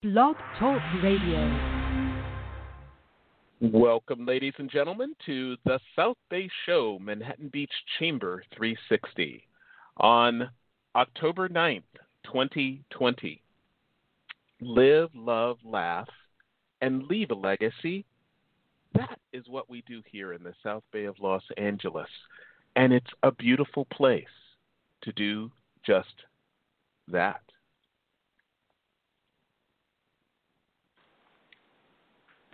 Blog Talk Radio. Welcome, ladies and gentlemen, to the South Bay Show, Manhattan Beach Chamber 360, on October 9th, 2020. Live, love, laugh, and leave a legacy. That is what we do here in the South Bay of Los Angeles. And it's a beautiful place to do just that.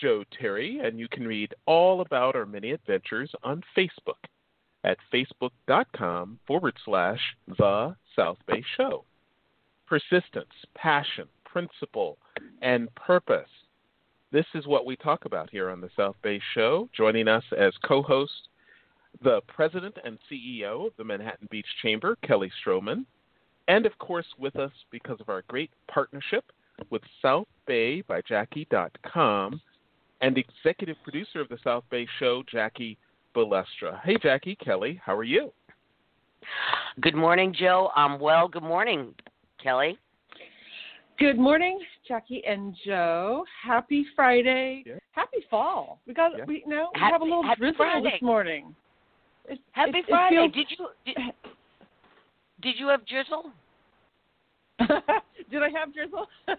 Joe Terry, and you can read all about our many adventures on Facebook at facebook.com forward slash the South Bay Show. Persistence, passion, principle, and purpose. This is what we talk about here on the South Bay Show. Joining us as co host, the president and CEO of the Manhattan Beach Chamber, Kelly Stroman. And of course, with us because of our great partnership with South Bay by Jackie.com and the executive producer of the South Bay Show, Jackie Balestra. Hey, Jackie, Kelly, how are you? Good morning, Joe. I'm well. Good morning, Kelly. Good morning, Jackie and Joe. Happy Friday. Yeah. Happy fall. We got Yeah. we you know we Happy- have a little drizzle Friday. this morning. It, Happy it, it Friday. feels- Did you did, did you have drizzle? Did I have drizzle?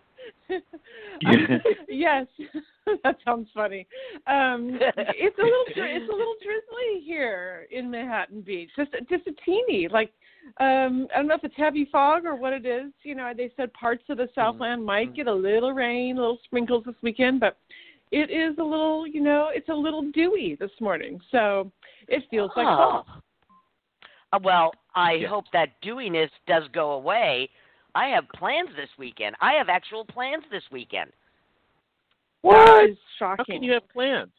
Yeah. yes, that sounds funny. Um, it's a little dri- it's a little drizzly here in Manhattan Beach. Just just a teeny like um, I don't know if it's heavy fog or what it is. You know, they said parts of the Southland might get a little rain, little sprinkles this weekend, but it is a little you know it's a little dewy this morning, so it feels like fall. Uh, well, I Yes. hope that dewiness does go away. I have plans this weekend. I have actual plans this weekend. What? That is How can you have plans?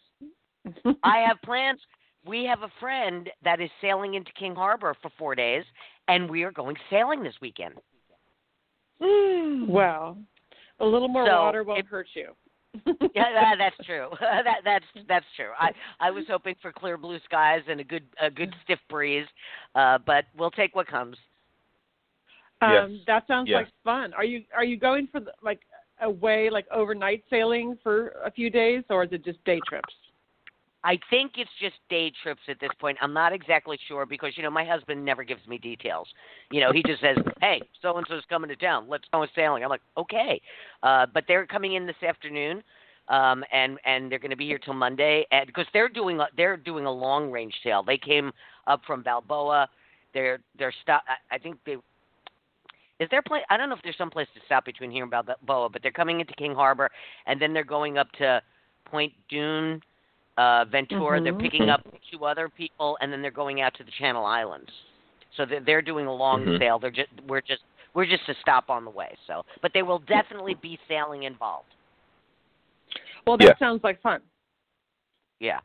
I have plans. We have a friend that is sailing into King Harbor for four days, and we are going sailing this weekend. well, a little more So, water won't if- hurt you. yeah, that, that's true. that that's that's true. I I was hoping for clear blue skies and a good a good stiff breeze, uh, but we'll take what comes. Um, Yes. That sounds Yes. like fun. Are you are you going for the, like away like overnight sailing for a few days, or is it just day trips? I think it's just day trips at this point. I'm not exactly sure because you know my husband never gives me details. You know, he just says, "Hey, so and so's coming to town. Let's go sailing." I'm like, "Okay," uh, but they're coming in this afternoon, um, and and they're going to be here till Monday, and because they're doing a, they're doing a long range sail. They came up from Balboa. They're they're stop. I, I think they. Is there place? I don't know if there's some place to stop between here and Balboa, but they're coming into King Harbor, and then they're going up to Point Dume uh, Ventura. They're Mhm. picking up two other people, and then they're going out to the Channel Islands. So they're, they're doing a long Mhm. sail. They're just we're just we're just a stop on the way. So, but they will definitely be sailing involved. Well, that Yeah. sounds like fun. Yeah.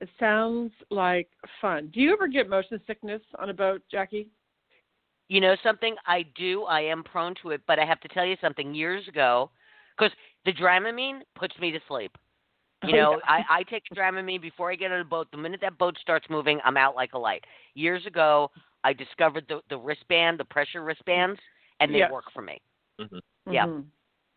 It sounds like fun. Do you ever get motion sickness on a boat, Jackie? You know something? I do. I am prone to it, but I have to tell you something. Years ago, because the Dramamine puts me to sleep. You Oh, know. I, I take Dramamine before I get on a boat. The minute that boat starts moving, I'm out like a light. Years ago, I discovered the the wristband, the pressure wristbands, and they Yes. work for me. Mhm. Yeah. Mhm.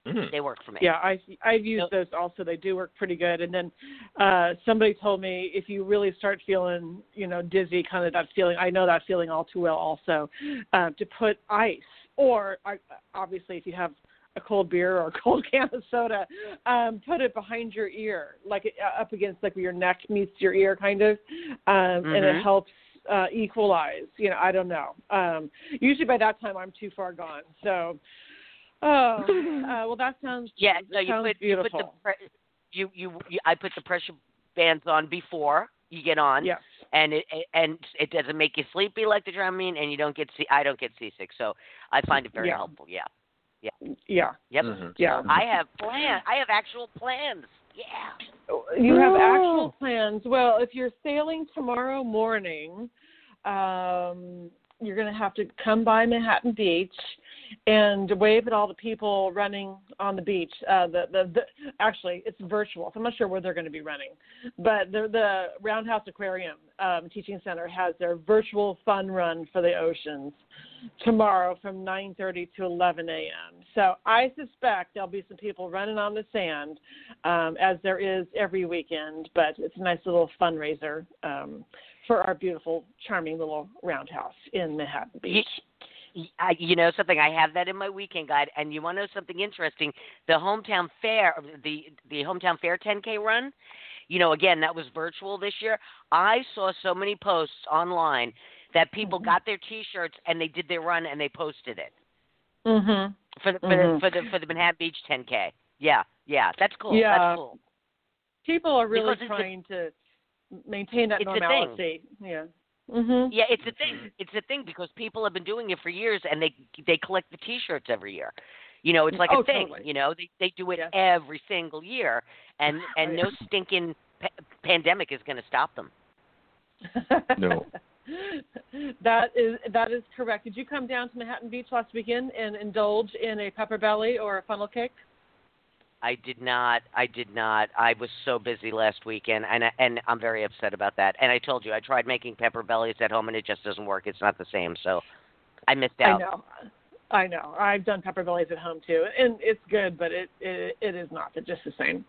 Mhm. They work for me. Yeah, I I've used So- those also. They do work pretty good. And then uh somebody told me if you really start feeling, you know, dizzy, kind of that feeling. I know that feeling all too well. Also, uh, to put ice or uh, obviously if you have a cold beer or a cold can of soda, um, put it behind your ear, like uh, up against like where your neck meets your ear, kind of, um, mm-hmm. and it Mhm. helps uh, equalize. You know, I don't know. Um, usually by that time I'm too far gone. So, oh, uh, well, that sounds Yeah, that no, you sounds put you put the pre- you, you you I put the pressure bands on before you get on, yes. and it it- and it doesn't make you sleepy like the Dramamine, and you don't get see I don't get seasick, so I find it very Yeah. helpful. Yeah. Yeah. Yep. Mhm. Yeah. I have plans. I have actual plans. Yeah. You have Oh. actual plans. Well, if you're sailing tomorrow morning, um, you're going to have to come by Manhattan Beach and wave at all the people running on the beach. Uh, the, the, the actually, it's virtual. So I'm not sure where they're going to be running, but the, the Roundhouse Aquarium um, Teaching Center has their virtual fun run for the oceans tomorrow from 9:30 to 11 a.m. So I suspect there'll be some people running on the sand, um, as there is every weekend. But it's a nice little fundraiser um, for our beautiful, charming little roundhouse in Manhattan Beach. I, you know something? I have that in my weekend guide, and you want to know something interesting? The hometown fair, the the hometown fair 10k run. You know, again, that was virtual this year. I saw so many posts online that people Mhm. got their T-shirts and they did their run and they posted it Mm-hmm. for the for Mhm. the for the for the Manhattan Beach 10k. Yeah, yeah, that's cool. Yeah. That's cool. People are really Because it's a- trying to maintain that It's a thing. normalcy. Yeah. Mhm. Yeah, it's a thing. It's a thing because people have been doing it for years, and they they collect the T-shirts every year. You know, it's like Oh, a thing. totally. You know, they they do it Yes. every single year, and and no stinking pa- pandemic is going to stop them. No. that is that is correct. Did you come down to Manhattan Beach last weekend and indulge in a pepper belly or a funnel cake? I did not. I did not. I was so busy last weekend, and I- and I'm very upset about that. And I told you I tried making pepper bellies at home, and it just doesn't work. It's not the same. So I missed out. I know. I know. I've done pepper bellies at home too, and it's good, but it it, it is not the- just the same.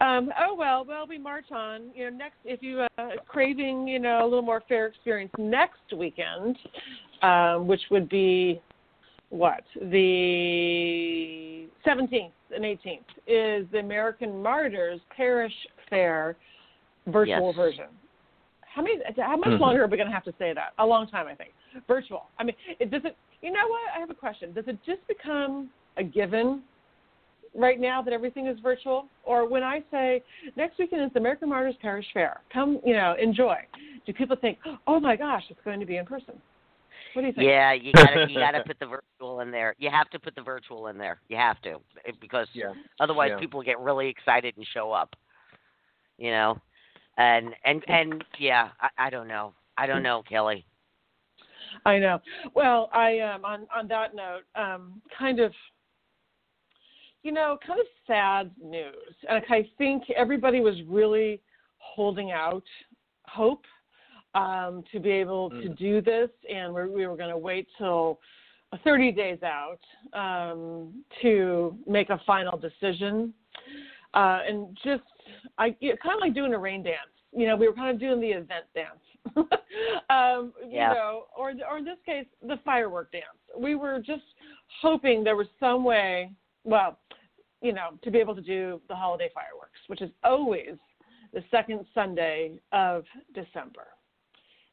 Um, oh well, well we march on. You know, next if you uh, craving, you know, a little more fair experience next weekend, um, which would be what the 17th and 18th is the American Martyrs Parish Fair virtual Yes. version. How many? How much Mhm. longer are we going to have to say that? A long time, I think. Virtual. I mean, it doesn't. You know what? I have a question. Does it just become a given right now that everything is virtual, or when I say next weekend is the American Martyrs Parish Fair, come, you know, enjoy. Do people think, oh my gosh, it's going to be in person? What do you think? Yeah, you gotta you gotta put the virtual in there. You have to put the virtual in there. You have to because Yeah. otherwise Yeah. people get really excited and show up. You know, and and and yeah, I, I don't know. I don't know, Kelly. I know. Well, I um on on that note, um kind of you know, kind of sad news. And I think everybody was really holding out hope um to be able to Mm. do this and we we were going to wait till 30 days out um to make a final decision. Uh and just I it's kind of like doing a rain dance. You know, we were kind of doing the event dance. um, Yeah. You know, or or in this case, the firework dance. We were just hoping there was some way, well, you know, to be able to do the holiday fireworks, which is always the second Sunday of December.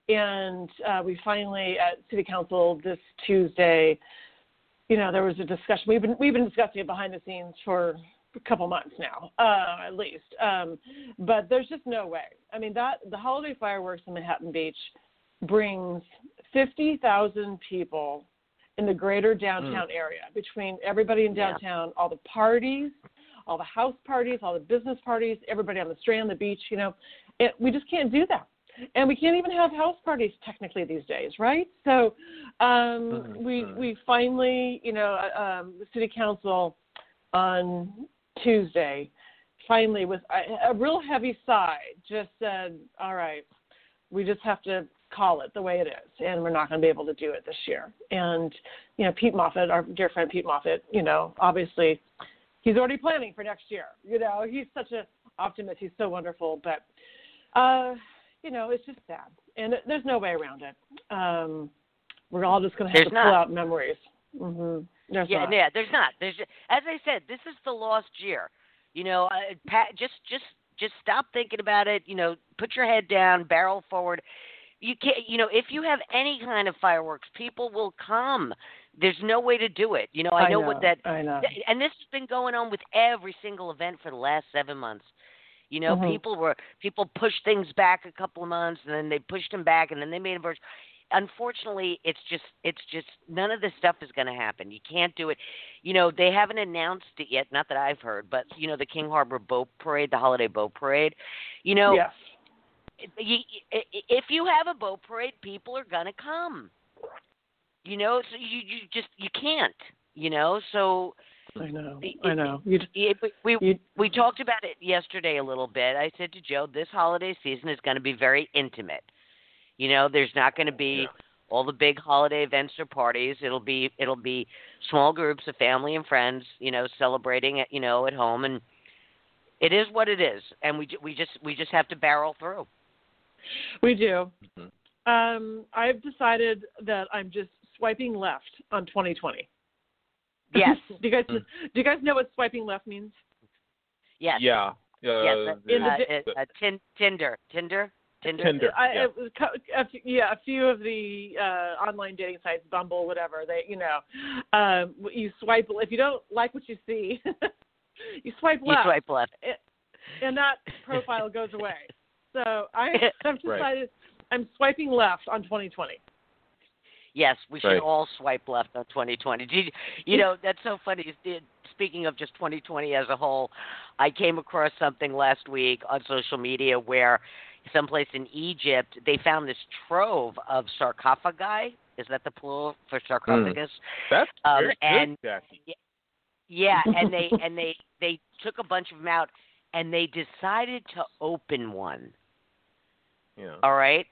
And uh, we finally at City Council this Tuesday, you know, there was a discussion. We've been we've been discussing it behind the scenes for a couple months now, uh, at least. Um, but there's just no way. I mean, that the holiday fireworks in Manhattan Beach brings 50,000 people in the greater downtown area between everybody in Yeah. downtown, all the parties, all the house parties, all the business parties, everybody on the strand, the beach, you know. It, we just can't do that. And we can't even have house parties technically these days, right? So um, we Mhm. we finally, you know, uh, um, the city council on Tuesday finally with a, a real heavy sigh just said, "All right, we just have to call it the way it is, and we're not going to be able to do it this year." And you know, Pete Moffat, our dear friend Pete Moffat, you know, obviously he's already planning for next year. You know, he's such an optimist. He's so wonderful, but uh, you know, it's just sad, and there's no way around it. Um, we're all just going to have There's to pull out memories. hmm There's yeah, not. yeah. There's not. There's as I said, this is the lost year. You know, uh, Pat, just just just stop thinking about it. You know, put your head down, barrel forward. You can't. You know, if you have any kind of fireworks, people will come. There's no way to do it. You know, I, I know, what that. I know. And this has been going on with every single event for the last seven months. You know, Mhm. people were people pushed things back a couple of months, and then they pushed them back, and then they made a version unfortunately it's just it's just none of this stuff is going to happen. You can't do it. You know they haven't announced it yet not that i've heard but you know the king harbor boat parade the holiday boat parade you know you, if you have a boat parade people are going to come. You know so you you just you can't you know so I know. it- I know. You, it, we you, we talked about it yesterday a little bit. I said to Joe, this holiday season is going to be very intimate. You know, there's not going to be all the big holiday events or parties. It'll be it'll be small groups of family and friends, you know, celebrating it, you know, at home and it is what it is and we we just we just have to barrel through. we do. Mhm. Um, I've decided that I'm just swiping left on 2020. Yes. do you guys Mm. do you guys know what swiping left means? Yes. Yeah. Uh, Yes. uh, the- uh, the- uh, tin, Tinder. Tinder. Tinder. Tinder. I, yeah. it was a few, yeah, a few of the uh, online dating sites, Bumble, whatever. They, you know, um, you swipe if you don't like what you see, you swipe left. You left, swipe left. and that profile goes away. So I, I've Right. decided I'm swiping left on 2020. Yes, we should Right. all swipe left on 2020. Did you, you know, that's so funny. Speaking of just 2020 as a whole, I came across something last week on social media where someplace in Egypt they found this trove of sarcophagi. Is that the plural for sarcophagus? That's um, very good, Jackie. Yeah, and they and they they took a bunch of them out and they decided to open one. Yeah. All right,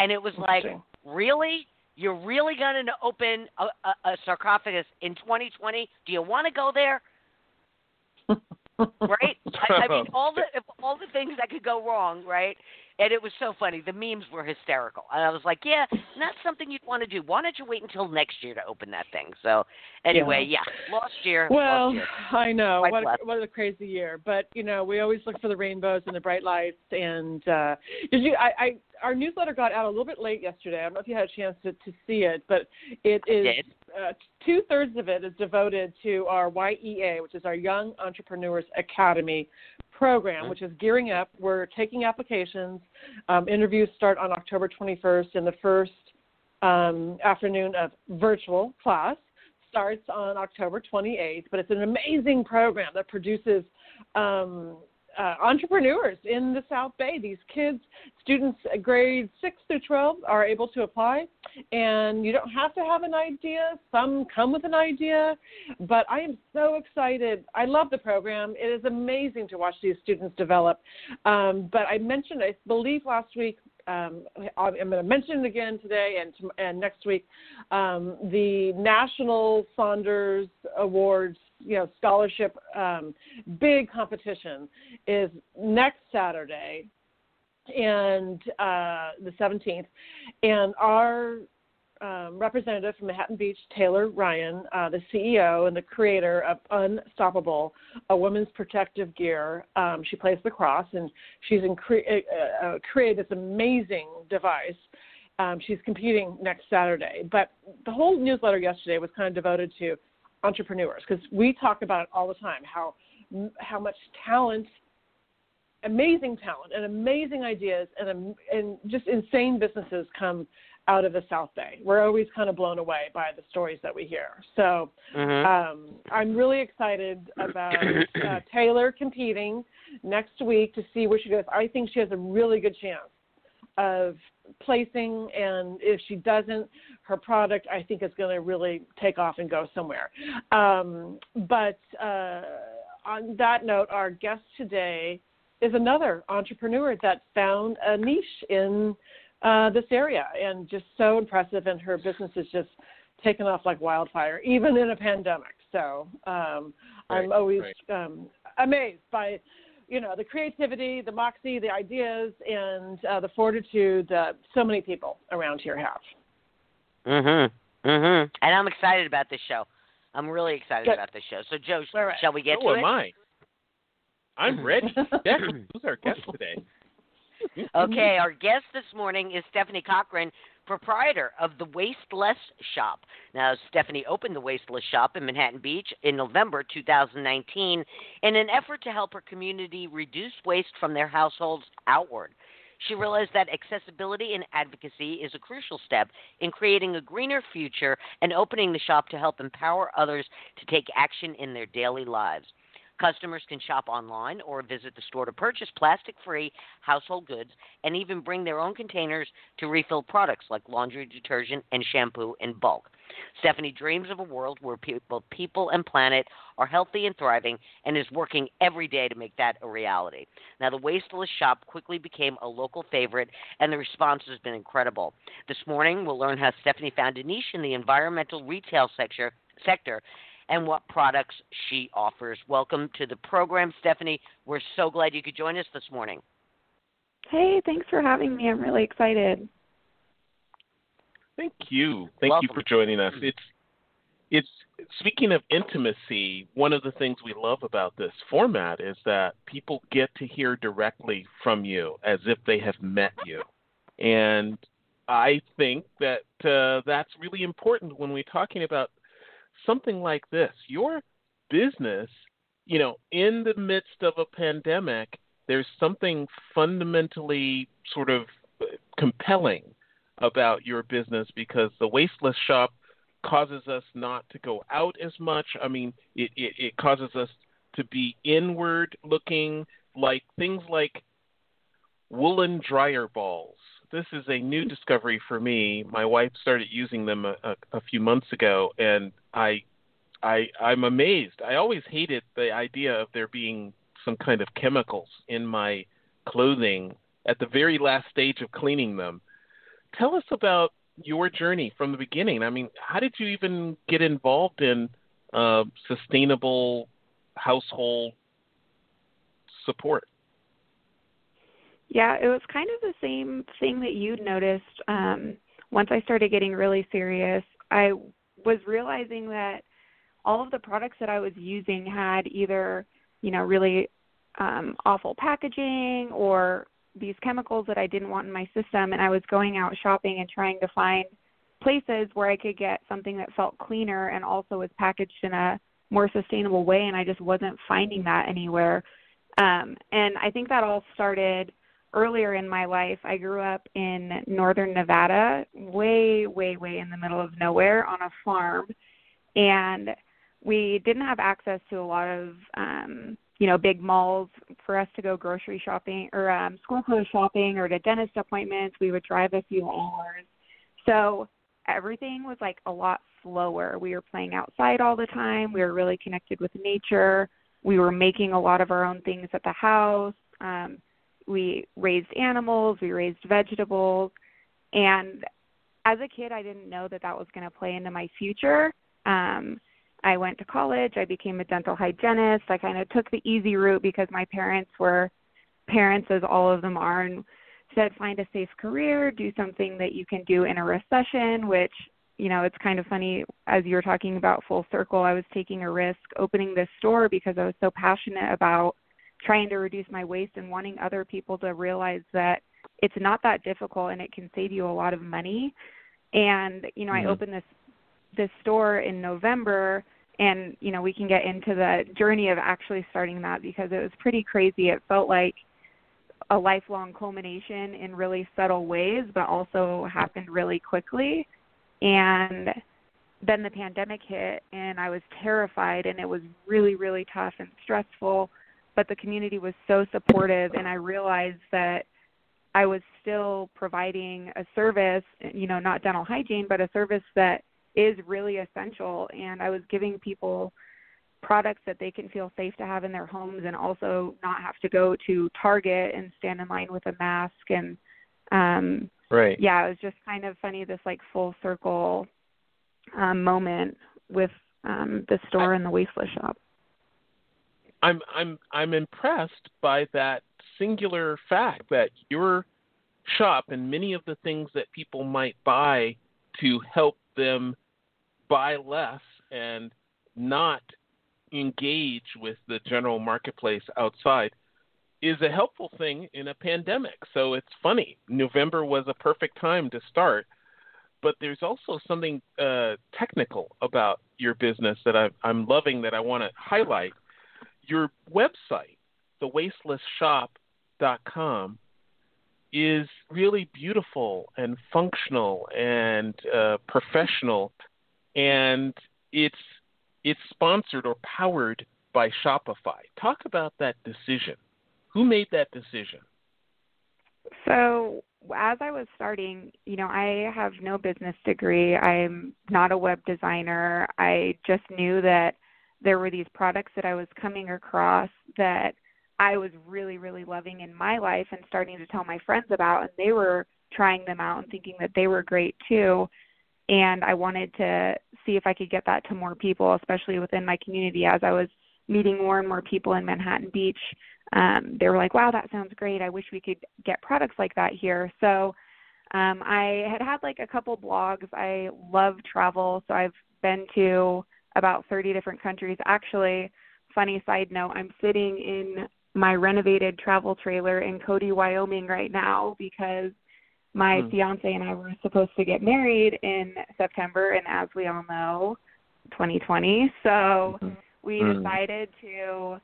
and it was like Really? You're really going to open a, a, a sarcophagus in 2020? Do you want to go there? Right? I, I mean, all the all the things that could go wrong, right? And it was so funny. The memes were hysterical, and I was like, "Yeah, not something you'd want to do. Why don't you wait until next year to open that thing?" So, anyway, yeah, lost year. Well, lost year. I know what a, what a crazy year, but you know we always look for the rainbows and the bright lights. And uh, did you? I, I our newsletter got out a little bit late yesterday. I don't know if you had a chance to, to see it, but it is uh, two thirds of it is devoted to our YEA, which is our Young Entrepreneurs Academy program, Mhm. which is gearing up. We're taking applications. Um, interviews start on October 21st, and the first um, afternoon of virtual class starts on October 28th. But it's an amazing program that produces um, uh, entrepreneurs in the South Bay. These kids, students uh, grades 6 through 12, are able to apply, and you don't have to have an idea. Some come with an idea, but I am so excited. I love the program. It is amazing to watch these students develop. Um, but I mentioned, I believe last week, um, I'm going to mention it again today and, and next week. Um, the National Saunders Awards, you know, scholarship um, big competition is next Saturday, and uh, the 17th, and our um, representative from Manhattan Beach, Taylor Ryan, uh, the CEO and the creator of Unstoppable, a women's protective gear. Um, she plays lacrosse, and she's uh, uh, created this amazing device. Um, she's competing next Saturday, but the whole newsletter yesterday was kind of devoted to entrepreneurs because we talk about it all the time how how much talent amazing talent and amazing ideas and and just insane businesses come out of the South Bay. We're always kind of blown away by the stories that we hear. So Mhm. um, I'm really excited about uh, Taylor competing next week to see where she goes. I think she has a really good chance of placing, and if she doesn't, her product I think is going to really take off and go somewhere. Um, but uh, on that note, our guest today is another entrepreneur that found a niche in uh, this area and just so impressive, and her business is just taken off like wildfire, even in a pandemic. So um, I'm always right. um, amazed by, you know, the creativity, the moxie, the ideas, and uh, the fortitude that so many people around here have. Mhm. Mhm. And I'm excited about this show. I'm really excited Good. about this show. So, Joe, All right. shall we get so to am it? I. I'm ready. Beck, who's our guest today? Okay, our guest this morning is Stephanie Cochrane, proprietor of the Waste Less Shop. Now, Stephanie opened the Waste Less Shop in Manhattan Beach in November 2019 in an effort to help her community reduce waste from their households outward. She realized that accessibility and advocacy is a crucial step in creating a greener future and opening the shop to help empower others to take action in their daily lives. Customers can shop online or visit the store to purchase plastic free household goods and even bring their own containers to refill products like laundry detergent and shampoo in bulk. Stephanie dreams of a world where people, people and planet are healthy and thriving and is working every day to make that a reality. Now, the Waste Less Shop quickly became a local favorite, and the response has been incredible. This morning, we'll learn how Stephanie found a niche in the environmental retail sector, sector and what products she offers. Welcome to the program, Stephanie. We're so glad you could join us this morning. Hey, thanks for having me. I'm really excited. Thank you. Thank Welcome. you for joining us. It's it's speaking of intimacy, one of the things we love about this format is that people get to hear directly from you as if they have met you. And I think that uh, that's really important when we're talking about something like this. Your business, you know, in the midst of a pandemic, there's something fundamentally sort of uh, compelling about your business because the waste less shop causes us not to go out as much. I mean, it, it, it causes us to be inward looking, like things like woolen dryer balls. This is a new discovery for me. My wife started using them a, a, a few months ago, and I, I, I'm amazed. I always hated the idea of there being some kind of chemicals in my clothing at the very last stage of cleaning them. Tell us about your journey from the beginning. I mean, how did you even get involved in uh, sustainable household support? Yeah, it was kind of the same thing that you'd noticed. Um, once I started getting really serious, I was realizing that all of the products that I was using had either, you know, really um, awful packaging or these chemicals that I didn't want in my system. And I was going out shopping and trying to find places where I could get something that felt cleaner and also was packaged in a more sustainable way. And I just wasn't finding that anywhere. Um, and I think that all started earlier in my life. I grew up in northern Nevada, way, way, way in the middle of nowhere on a farm. And we didn't have access to a lot of um you know big malls for us to go grocery shopping or um school clothes shopping or to dentist appointments. We would drive a few hours. So everything was like a lot slower. We were playing outside all the time. We were really connected with nature. We were making a lot of our own things at the house. Um we raised animals we raised vegetables and as a kid i didn't know that that was going to play into my future um I went to college. I became a dental hygienist. I kind of took the easy route because my parents were parents, as all of them are, and said, find a safe career, do something that you can do in a recession, which, you know, it's kind of funny as you were talking about full circle. I was taking a risk opening this store because I was so passionate about trying to reduce my waste and wanting other people to realize that it's not that difficult and it can save you a lot of money. And, you know, Mhm. I opened this this store in November and you know we can get into the journey of actually starting that because it was pretty crazy it felt like a lifelong culmination in really subtle ways but also happened really quickly and then the pandemic hit and I was terrified and it was really really tough and stressful but the community was so supportive and I realized that I was still providing a service you know not dental hygiene but a service that is really essential and I was giving people products that they can feel safe to have in their homes and also not have to go to Target and stand in line with a mask and um Right. yeah, it was just kind of funny this like full circle um moment with um the store and the waste less shop. I'm I'm I'm impressed by that singular fact that your shop and many of the things that people might buy to help them buy less and not engage with the general marketplace outside is a helpful thing in a pandemic. So it's funny. November was a perfect time to start, but there's also something uh, technical about your business that I, I'm loving that I want to highlight. Your website, thewastelessshop.com, is really beautiful and functional and uh, professional, and it's it's sponsored or powered by Shopify. Talk about that decision. Who made that decision? So, as I was starting, you know, I have no business degree. I'm not a web designer. I just knew that there were these products that I was coming across that I was really, really loving in my life and starting to tell my friends about, and they were trying them out and thinking that they were great too. And I wanted to see if I could get that to more people, especially within my community as I was meeting more and more people in Manhattan Beach um, they were like, wow, that sounds great. I wish we could get products like that here. So um, I had had like a couple blogs. I love travel, so I've been to about 30 different countries. Actually, funny side note, I'm sitting in my renovated travel trailer in Cody, Wyoming right now because my hmm. fiance and I were supposed to get married in September, and as we all know, 2020. So mm-hmm. we hmm. decided to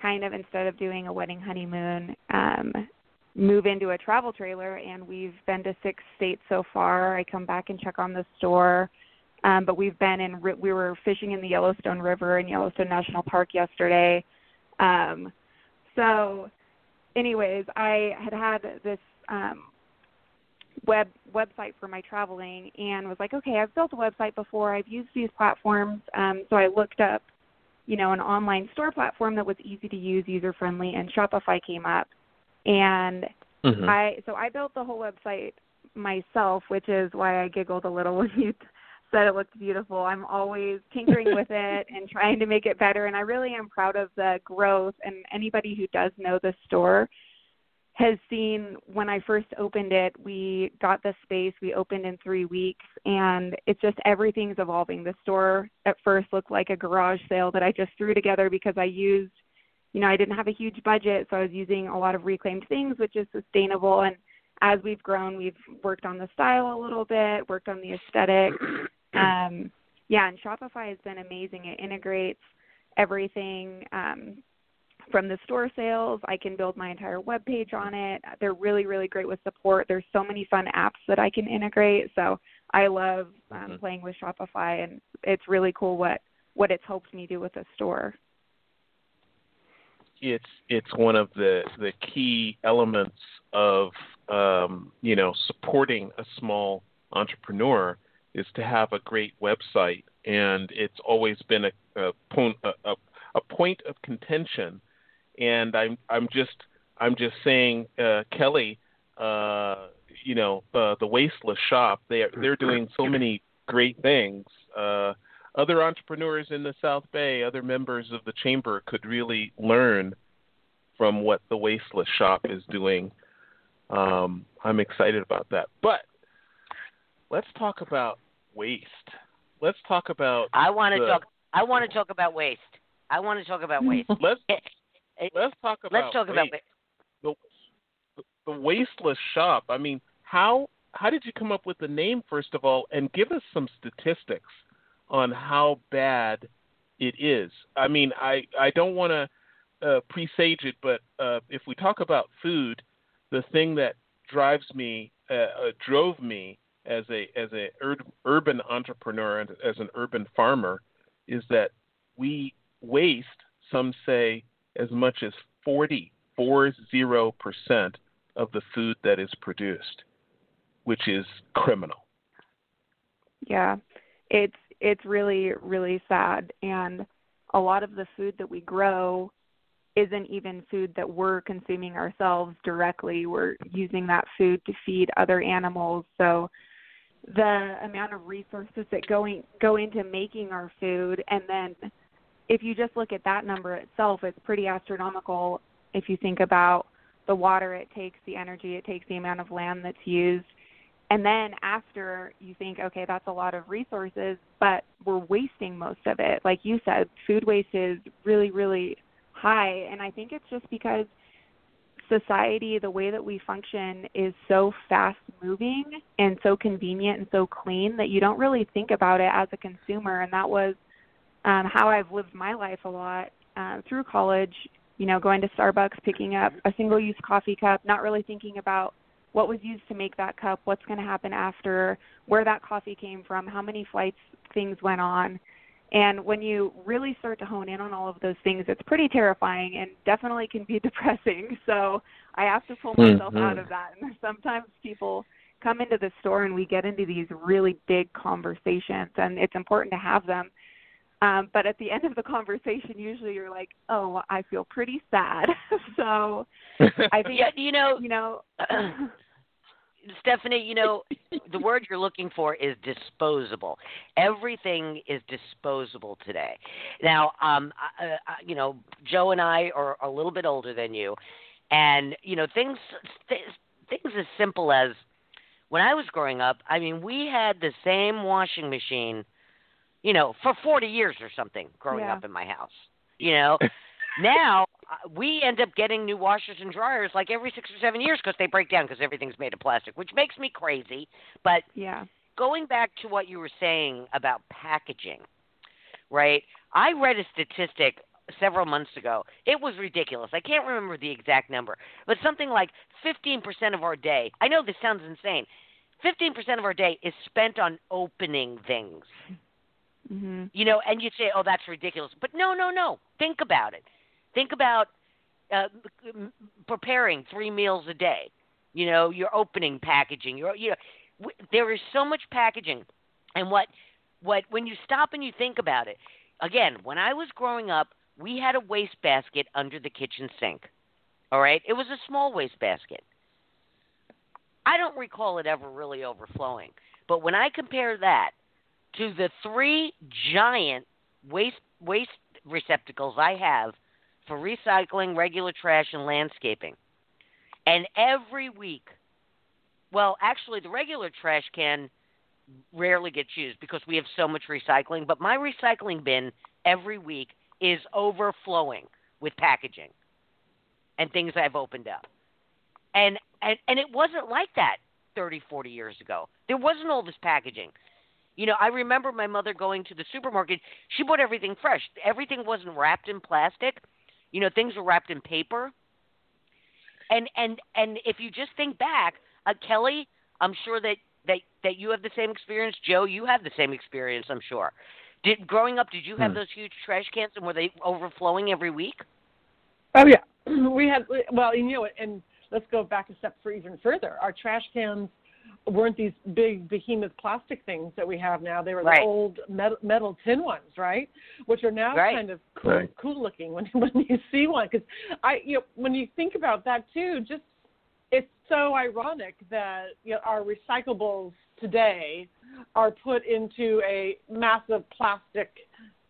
kind of instead of doing a wedding honeymoon, um, move into a travel trailer. And we've been to six states so far. I come back and check on the store. Um, but we've been in, we were fishing in the Yellowstone River in Yellowstone National Park yesterday. Um, so, anyways, I had had this um, web website for my traveling and was like, okay, I've built a website before. I've used these platforms. Um, so I looked up you know, an online store platform that was easy to use, user friendly, and Shopify came up. And mm-hmm. I so I built the whole website myself, which is why I giggled a little when you said it looked beautiful. I'm always tinkering with it and trying to make it better and I really am proud of the growth and anybody who does know the store has seen when I first opened it, we got the space, we opened in three weeks, and it's just everything's evolving. The store at first looked like a garage sale that I just threw together because I used, you know, I didn't have a huge budget, so I was using a lot of reclaimed things, which is sustainable. And as we've grown, we've worked on the style a little bit, worked on the aesthetic. Um, yeah, and Shopify has been amazing. It integrates everything. Um, from the store sales. I can build my entire web page on it. They're really, really great with support. There's so many fun apps that I can integrate. So I love um, mm-hmm. playing with Shopify, and it's really cool what what it's helped me do with the store. It's it's one of the the key elements of um, you know supporting a small entrepreneur is to have a great website, and it's always been a, a, a, a point of contention and I'm I'm just I'm just saying, uh, Kelly, uh, you know, uh, the Waste Less Shop. They are, they're doing so many great things. Uh, other entrepreneurs in the South Bay, other members of the chamber, could really learn from what the Waste Less Shop is doing. Um, I'm excited about that. But let's talk about waste. Let's talk about. I want to the, talk. I want to talk about waste. I want to talk about waste. Let's let's talk about let's talk about the, the waste less shop. I mean, how how did you come up with the name first of all, and give us some statistics on how bad it is? I mean, I I don't want to uh, presage it, but uh, if we talk about food, the thing that drives me uh, uh, drove me as a as a ur- urban entrepreneur and as an urban farmer is that we waste some say as much as 40, 40% of the food that is produced, which is criminal. Yeah. It's it's really really sad and a lot of the food that we grow isn't even food that we're consuming ourselves directly. We're using that food to feed other animals. So the amount of resources that going go into making our food and then if you just look at that number itself, it's pretty astronomical if you think about the water it takes, the energy it takes, the amount of land that's used. And then after you think, okay, that's a lot of resources, but we're wasting most of it. Like you said, food waste is really, really high. And I think it's just because society, the way that we function is so fast moving and so convenient and so clean that you don't really think about it as a consumer. And that was um, how I've lived my life a lot uh, through college. You know, going to Starbucks, picking up a single use coffee cup, not really thinking about what was used to make that cup, what's going to happen after, where that coffee came from, how many flights things went on. And when you really start to hone in on all of those things, it's pretty terrifying and definitely can be depressing. So I have to pull myself mm-hmm. out of that. And sometimes people come into the store and we get into these really big conversations, and it's important to have them. Um, but at the end of the conversation, usually you're like, "Oh, I feel pretty sad." so I think, yeah, you know, you know, Stephanie, you know, the word you're looking for is disposable. Everything is disposable today. Now, um, uh, uh, you know, Joe and I are a little bit older than you, and you know, things th- things as simple as when I was growing up. I mean, we had the same washing machine, you know, for 40 years or something growing yeah. up in my house. You know, now we end up getting new washers and dryers like every six or seven years because they break down because everything's made of plastic, which makes me crazy. But yeah, going back to what you were saying about packaging, right? I read a statistic several months ago. It was ridiculous. I can't remember the exact number, but something like 15% of our day. I know this sounds insane. 15% of our day is spent on opening things. Mm-hmm. You know, and you'd say, "Oh, that's ridiculous," but no, no, no. Think about it. Think about uh, preparing three meals a day. You know, your opening packaging. Your, you know, w- there is so much packaging, and what, what when you stop and you think about it, again, when I was growing up, we had a waste basket under the kitchen sink. All right, it was a small waste basket. I don't recall it ever really overflowing, but when I compare that to the three giant waste waste receptacles I have for recycling, regular trash, and landscaping. And every week, well, actually, the regular trash can rarely gets used because we have so much recycling, but my recycling bin every week is overflowing with packaging and things I've opened up. And and and it wasn't like that 30, 40 years ago. There wasn't all this packaging. You know, I remember my mother going to the supermarket. She bought everything fresh. Everything wasn't wrapped in plastic. You know, things were wrapped in paper. And and and if you just think back, uh, Kelly, I'm sure that that that you have the same experience. Joe, you have the same experience. I'm sure. Did growing up, did you have hmm. those huge trash cans, and were they overflowing every week? Oh yeah, we had. Well, you know, and let's go back a step for even further. Our trash cans weren't these big behemoth plastic things that we have now. They were right. the old metal, metal tin ones, right? Which are now right. kind of cool, right. cool looking when when you see one. Because I, you know, when you think about that too, just it's so ironic that you know, our recyclables today are put into a massive plastic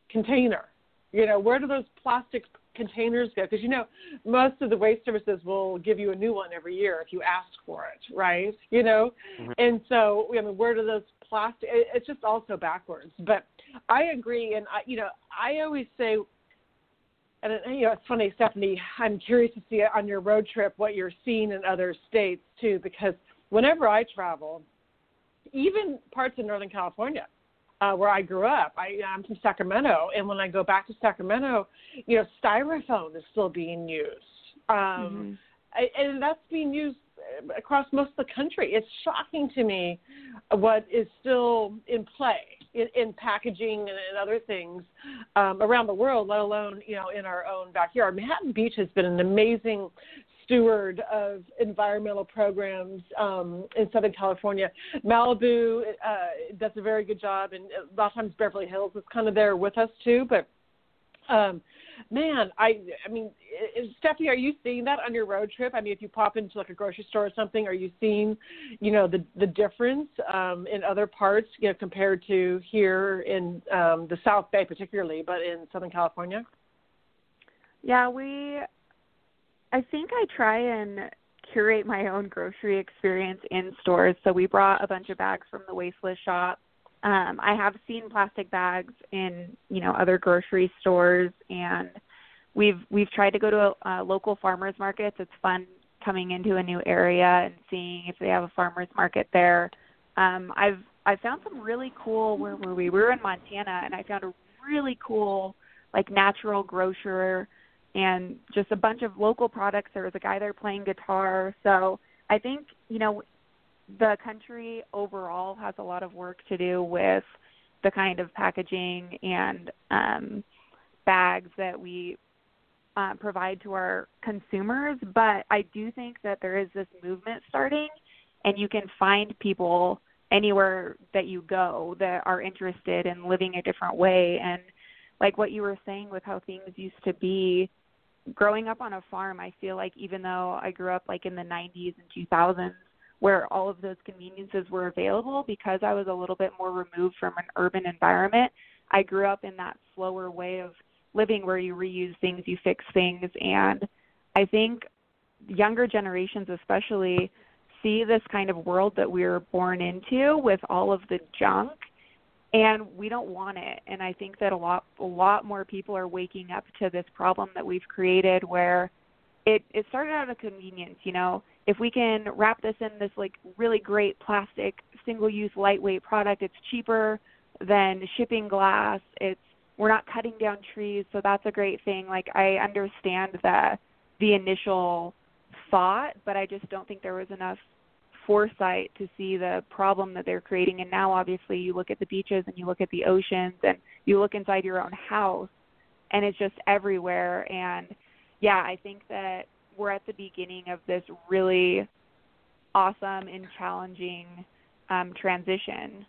container. You know, where do those plastic containers go? Because you know, most of the waste services will give you a new one every year if you ask for it, right? You know, mm-hmm. and so we I mean, where do those plastic? It, it's just also backwards. But I agree, and I, you know, I always say. And you know, it's funny, Stephanie. I'm curious to see on your road trip what you're seeing in other states too, because whenever I travel, even parts of Northern California, uh, where I grew up. I, I'm from Sacramento, and when I go back to Sacramento, you know, styrofoam is still being used, um, mm-hmm. and that's being used across most of the country. It's shocking to me what is still in play in, in packaging and, and other things um, around the world, let alone you know in our own backyard. Manhattan Beach has been an amazing steward of environmental programs um, in Southern California. Malibu uh, does a very good job, and a lot of times Beverly Hills is kind of there with us too. But um, man, I I mean, Stephanie, are you seeing that on your road trip? I mean, if you pop into like a grocery store or something, are you seeing, you know, the the difference um, in other parts, you know, compared to here in um, the South Bay, particularly, but in Southern California? Yeah, we I think I try and curate my own grocery experience in stores. So we brought a bunch of bags from the Waste Less shop. Um, I have seen plastic bags in you know other grocery stores, and we've we've tried to go to uh, local farmers markets. It's fun coming into a new area and seeing if they have a farmers market there. Um, I've I found some really cool. Where were we? We were in Montana, and I found a really cool like natural grocer and just a bunch of local products. There was a guy there playing guitar. So I think, you know, the country overall has a lot of work to do with the kind of packaging and um, bags that we uh, provide to our consumers. But I do think that there is this movement starting, and you can find people anywhere that you go that are interested in living a different way. And like what you were saying with how things used to be growing up on a farm, I feel like even though I grew up like in the 90s and 2000s, where all of those conveniences were available, because I was a little bit more removed from an urban environment, I grew up in that slower way of living where you reuse things, you fix things, and I think younger generations, especially, see this kind of world that we we're born into with all of the junk and we don't want it. And i think that a lot a lot more people are waking up to this problem that we've created where it it started out of convenience you know? If we can wrap this in this like really great plastic single use lightweight product it's cheaper than shipping glass. It's we're not cutting down trees so that's a great thing. Like i understand the the initial thought but i just don't think there was enough foresight to see the problem that they're creating. And now, obviously, you look at the beaches and you look at the oceans and you look inside your own house, and it's just everywhere. And yeah, I think that we're at the beginning of this really awesome and challenging um, transition.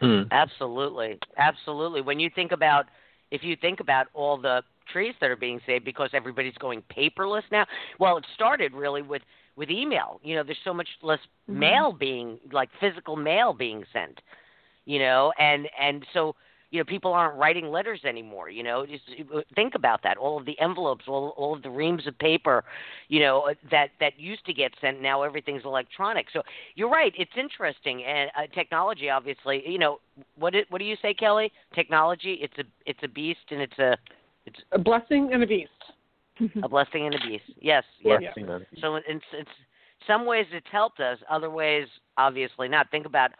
Hmm. Absolutely, absolutely. When you think about, if you think about all the trees that are being saved because everybody's going paperless now. Well, it started really with with email. You know, there's so much less mm-hmm. mail being like physical mail being sent. You know, and and so you know people aren't writing letters anymore. You know, just think about that. All of the envelopes, all all of the reams of paper, you know uh, that that used to get sent. Now everything's electronic. So you're right. It's interesting and uh, technology, obviously. You know, what what do you say, Kelly? Technology. It's a it's a beast and it's a it's a blessing and a beast a blessing and a beast. Yes, yes. So in, in, in some ways it's helped us. Other ways, obviously not. Think about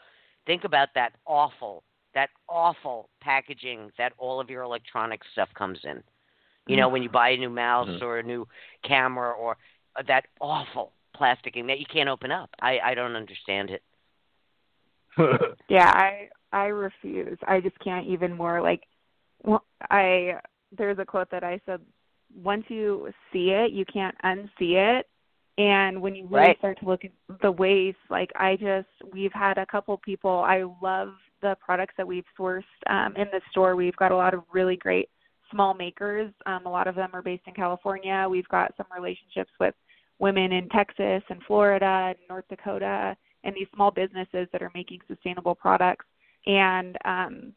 think about that awful that awful packaging that all of your electronic stuff comes in. You know, when you buy a new mouse mm-hmm. or a new camera or uh, that awful plasticing that you can't open up. I I don't understand it. yeah, I I refuse. I just can't even more like well, I there's a quote that I said once you see it, you can't unsee it. And when you really right. start to look at the waste, like I just, we've had a couple people. I love the products that we've sourced um, in the store. We've got a lot of really great small makers. Um, a lot of them are based in California. We've got some relationships with women in Texas and Florida and North Dakota, and these small businesses that are making sustainable products. And um,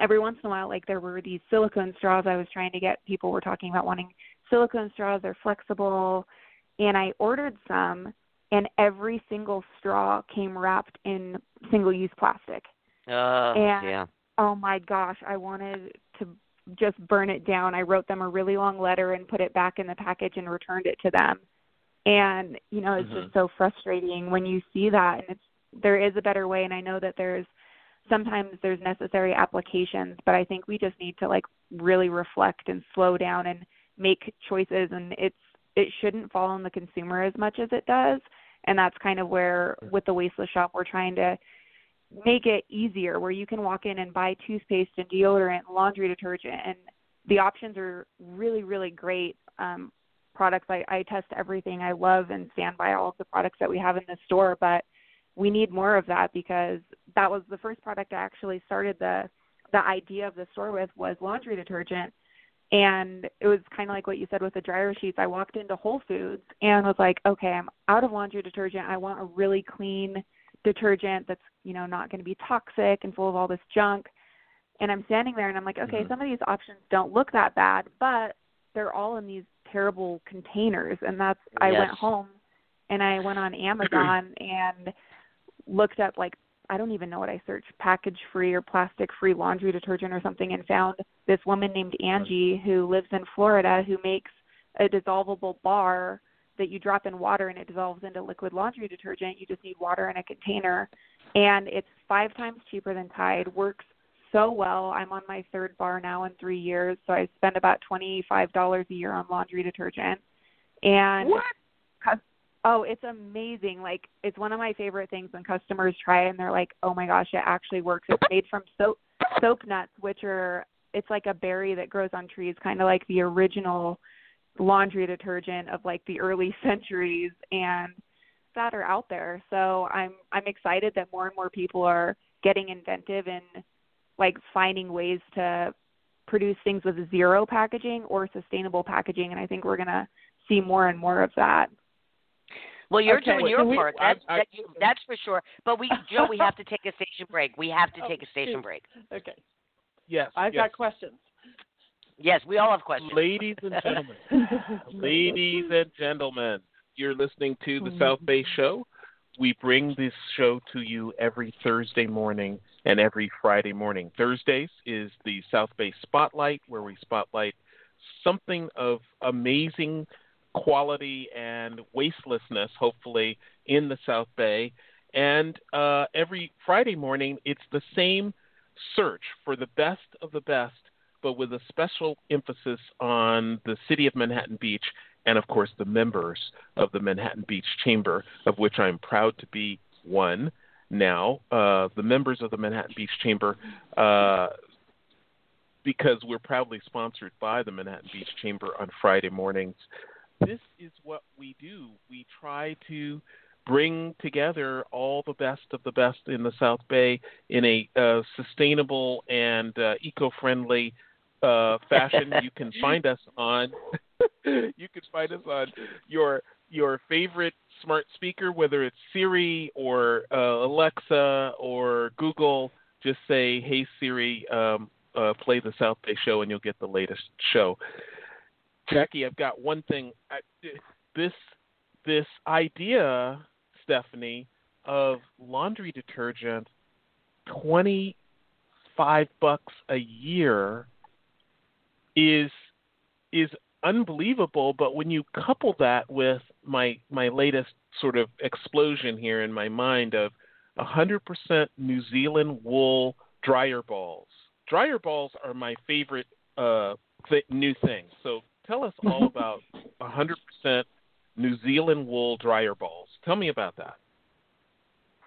every once in a while like there were these silicone straws i was trying to get. People were talking about wanting silicone straws they're flexible. And i ordered some and every single straw came wrapped in single use plastic. Uh, and yeah. oh my gosh i wanted to just burn it down. I wrote them a really long letter and put it back in the package and returned it to them. And you know it's mm-hmm. just so frustrating when you see that and it's there is a better way and i know that there's sometimes there's necessary applications, but I think we just need to like really reflect and slow down and make choices and it's it shouldn't fall on the consumer as much as it does. And that's kind of where with the waste less shop we're trying to make it easier where you can walk in and buy toothpaste and deodorant, and laundry detergent and the options are really, really great. Um products I, I test everything. I love and stand by all of the products that we have in the store, but we need more of that because that was the first product I actually started the the idea of the store with was laundry detergent and it was kind of like what you said with the dryer sheets. I walked into Whole Foods and was like, okay, I'm out of laundry detergent. I want a really clean detergent that's, you know, not going to be toxic and full of all this junk. And I'm standing there and I'm like, okay, mm-hmm. some of these options don't look that bad, but they're all in these terrible containers and that's I went home and I went on Amazon and looked up like I don't even know what I searched, package free or plastic free laundry detergent or something and found this woman named Angie who lives in Florida who makes a dissolvable bar that you drop in water and it dissolves into liquid laundry detergent. You just need water in a container and it's five times cheaper than Tide, works so well. I'm on my third bar now in three years, so I spend about twenty five dollars a year on laundry detergent. And What? Oh, it's amazing! Like it's one of my favorite things when customers try it and they're like, "Oh my gosh, it actually works." It's made from soap soap nuts, which are it's like a berry that grows on trees, kind of like the original laundry detergent of like the early centuries and that are out there. So I'm I'm excited that more and more people are getting inventive and like finding ways to produce things with zero packaging or sustainable packaging and I think we're going to see more and more of that. Well, you're Okay, doing wait, your we- part. I- That's I- that you, that's for sure. But we, Joe, we have to take a station break. We have to Oh, take a station break. Okay. Yes. I've yes. got questions. Yes, we all have questions. Ladies and gentlemen, ladies and gentlemen, you're listening to the mm-hmm. South Bay Show. We bring this show to you every Thursday morning and every Friday morning. Thursdays is the South Bay Spotlight, where we spotlight something of amazing quality and wastelessness, hopefully, in the South Bay. And uh, every Friday morning, it's the same search for the best of the best but with a special emphasis on the city of Manhattan Beach and, of course, the members of the Manhattan Beach Chamber, of which I'm proud to be one now. Uh, the members of the Manhattan Beach Chamber, uh, because we're proudly sponsored by the Manhattan Beach Chamber on Friday mornings. This is what we do. We try to bring together all the best of the best in the South Bay in a uh, sustainable and uh, eco-friendly uh, fashion. you can find us on you can find us on your your favorite smart speaker, whether it's Siri or uh, Alexa or Google. Just say, "Hey Siri, um, uh, play the South Bay Show," and you'll get the latest show. Jackie, I've got one thing. This this idea, Stephanie, of laundry detergent, twenty five bucks a year, is is unbelievable. But when you couple that with my my latest sort of explosion here in my mind of 100% New Zealand wool dryer balls. Dryer balls are my favorite uh, th- new thing. So tell us all about 100% New Zealand wool dryer balls. Tell me about that.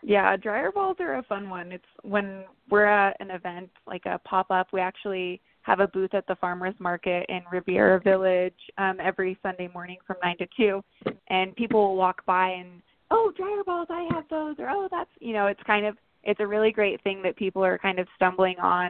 Yeah, dryer balls are a fun one. It's when we're at an event like a pop up, we actually have a booth at the farmers market in Riviera Village um every Sunday morning from 9 to 2 and people will walk by and oh, dryer balls, I have those or oh, that's, you know, it's kind of it's a really great thing that people are kind of stumbling on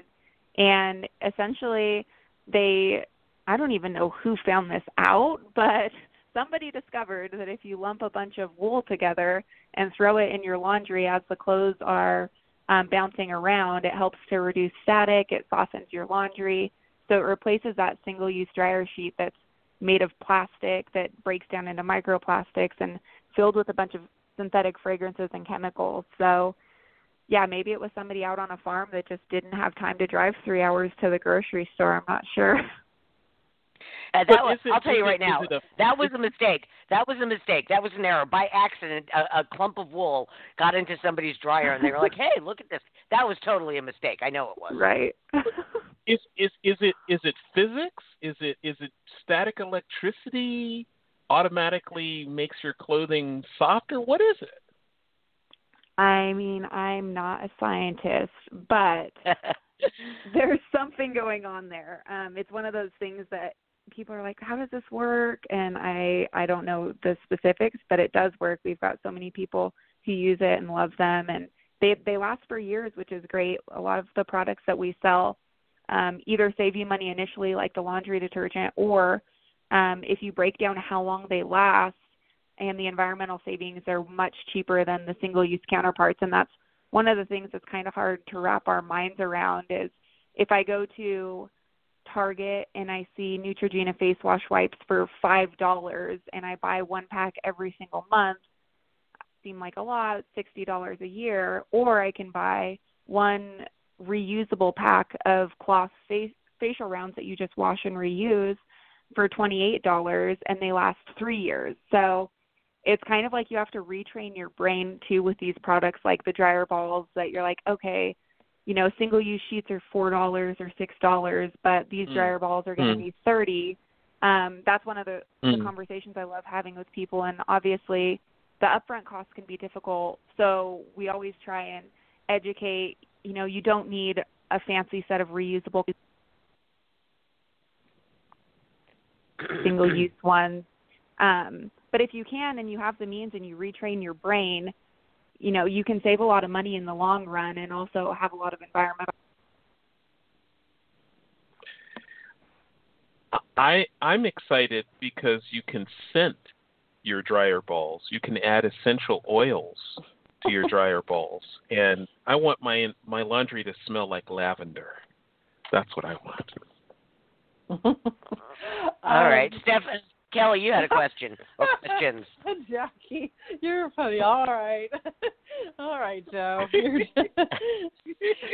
and essentially they I don't even know who found this out, but somebody discovered that if you lump a bunch of wool together and throw it in your laundry as the clothes are um, bouncing around, it helps to reduce static, it softens your laundry. So it replaces that single use dryer sheet that's made of plastic that breaks down into microplastics and filled with a bunch of synthetic fragrances and chemicals. So yeah, maybe it was somebody out on a farm that just didn't have time to drive three hours to the grocery store. I'm not sure. Uh, that was, it- I'll tell you right is now, a- that was a mistake. That was a mistake. That was an error. By accident, a, a clump of wool got into somebody's dryer, and they were like, "Hey, look at this." That was totally a mistake. I know it was. right. Is is is it is it physics? Is it is it static electricity automatically makes your clothing softer? What is it? I mean, I'm not a scientist, but there's something going on there. Um, it's one of those things that people are like, "How does this work?" And I I don't know the specifics, but it does work. We've got so many people who use it and love them, and they they last for years, which is great. A lot of the products that we sell um, either save you money initially, like the laundry detergent, or um, if you break down how long they last and the environmental savings they're much cheaper than the single use counterparts and that's one of the things that's kind of hard to wrap our minds around is if I go to Target and I see Neutrogena face wash wipes for five dollars, and I buy one pack every single month, seem like a lot, sixty dollars a year, or I can buy one reusable pack of cloth face facial rounds that you just wash and reuse for $28 and they last 3 years. So it's kind of like you have to retrain your brain too with these products like the dryer balls that you're like, okay, you know, single use sheets are $4 or $6, but these Mm. dryer balls are going to Mm. be 30. Um that's one of the, Mm. the conversations I love having with people and obviously the upfront costs can be difficult. So we always try and educate, you know, you don't need a fancy set of reusable single use ones. Um, but if you can and you have the means and you retrain your brain, you know, you can save a lot of money in the long run and also have a lot of environmental I I'm excited because you can scent your dryer balls. You can add essential oils to your dryer balls, and I want my my laundry to smell like lavender. That's what I want. All right, Um, Stephen. Kelly, you had a question or questions. Jackie, you're funny. All right, all right, Joe.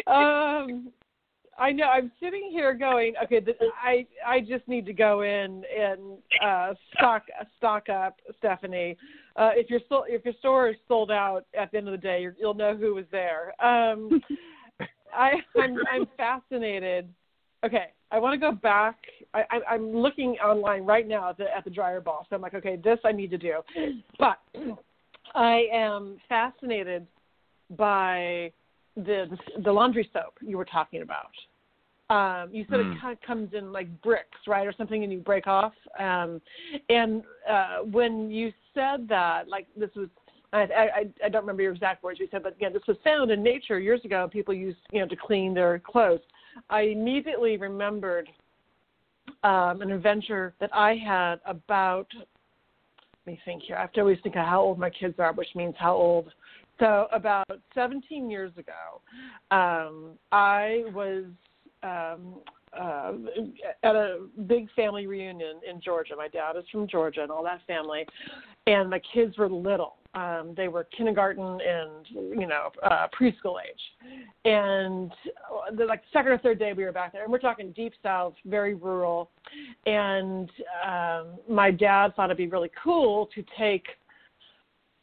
Um, I know. I'm sitting here going, okay. Th- I I just need to go in and uh, stock stock up, Stephanie. Uh, if your so- if your store is sold out at the end of the day, you're, you'll know who was there. Um, I I'm I'm fascinated. Okay, I want to go back. I, I, I'm looking online right now at the at the dryer ball. So I'm like, okay, this I need to do. But I am fascinated by the the, the laundry soap you were talking about. Um, you said Mm. it kind of comes in like bricks, right, or something, and you break off. Um, and uh, when you said that, like this was I, I, I don't remember your exact words you said, but again, this was found in nature years ago. People used, you know, to clean their clothes. I immediately remembered um, an adventure that I had about. Let me think here. I have to always think of how old my kids are, which means how old. So about 17 years ago, um, I was um, uh, at a big family reunion in Georgia. My dad is from Georgia, and all that family, and my kids were little. Um, they were kindergarten and you know uh, preschool age, and the like second or third day we were back there, and we're talking deep south, very rural, and um, my dad thought it'd be really cool to take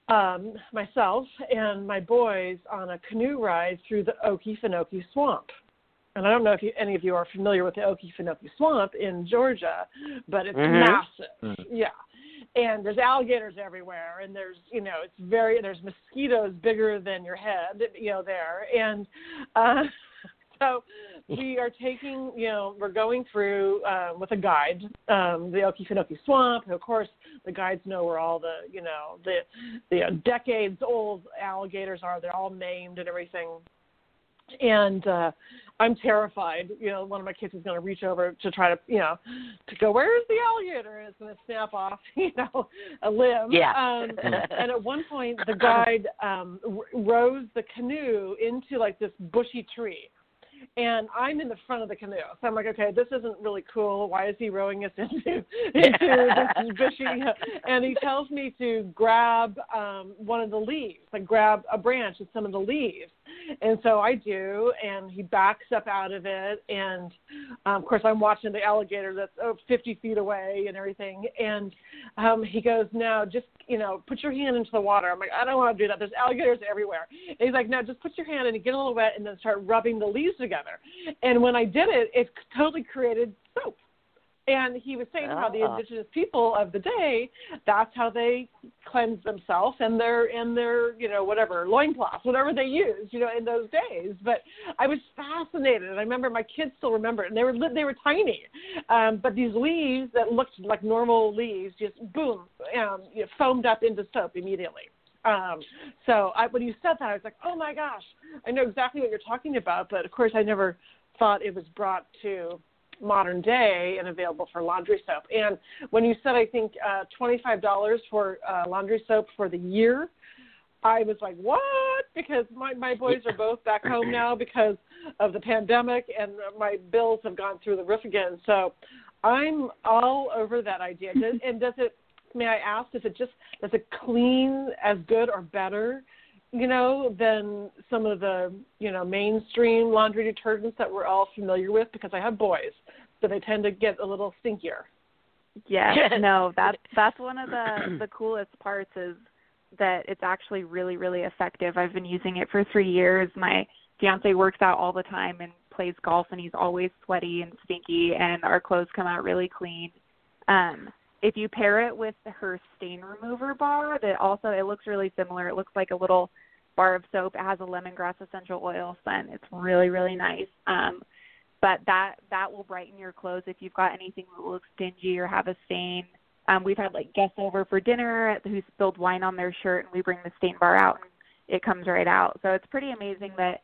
um, myself and my boys on a canoe ride through the Okefenokee Swamp. And I don't know if you, any of you are familiar with the Okefenokee Swamp in Georgia, but it's Mhm. massive. Mhm. Yeah. And there's alligators everywhere, and there's you know it's very there's mosquitoes bigger than your head, you know there, and uh, so we are taking you know we're going through um, with a guide um, the Okefenokee Swamp, and of course the guides know where all the you know the the uh, decades old alligators are. They're all named and everything. And uh I'm terrified. You know, one of my kids is going to reach over to try to, you know, to go, "Where's the alligator?" and it's going to snap off, you know, a limb. Yeah. Um, and at one point, the guide um r- rows the canoe into like this bushy tree. And I'm in the front of the canoe, so I'm like, okay, this isn't really cool. Why is he rowing us into into this bushy? And he tells me to grab um, one of the leaves, like grab a branch of some of the leaves. And so I do, and he backs up out of it. And um, of course, I'm watching the alligator that's oh, 50 feet away and everything. And um, he goes, "Now, just you know, put your hand into the water." I'm like, "I don't want to do that. There's alligators everywhere." And he's like, "No, just put your hand in and get a little wet, and then start rubbing the leaves together." And when I did it, it totally created soap. And he was saying how the Ah. indigenous people of the day, that's how they cleanse themselves and their and their you know whatever loincloths, whatever they used, you know, in those days. But I was fascinated, and I remember my kids still remember it, and they were they were tiny, um, but these leaves that looked like normal leaves just boom, um, you know, foamed up into soap immediately. Um, so I, when you said that, I was like, oh my gosh, I know exactly what you're talking about. But of course, I never thought it was brought to modern day and available for laundry soap. And when you said, I think uh, $25 for uh, laundry soap for the year, I was like, what? Because my my boys are both back home now because of the pandemic, and my bills have gone through the roof again. So I'm all over that idea. And does it? May I ask? Does it just does it clean as good or better? You know, than some of the you know mainstream laundry detergents that we're all familiar with. Because I have boys, so they tend to get a little stinkier. Yeah, no, that's that's one of the the coolest parts is that it's actually really really effective. I've been using it for 3 years. My fiance works out all the time and plays golf and he's always sweaty and stinky and our clothes come out really clean. Um if you pair it with her stain remover bar that also it looks really similar. It looks like a little bar of soap. It has a lemongrass essential oil scent. It's really really nice. Um but that that will brighten your clothes if you've got anything that looks dingy or have a stain. Um, we've had like guests over for dinner who spilled wine on their shirt, and we bring the stain bar out, and it comes right out. So it's pretty amazing that,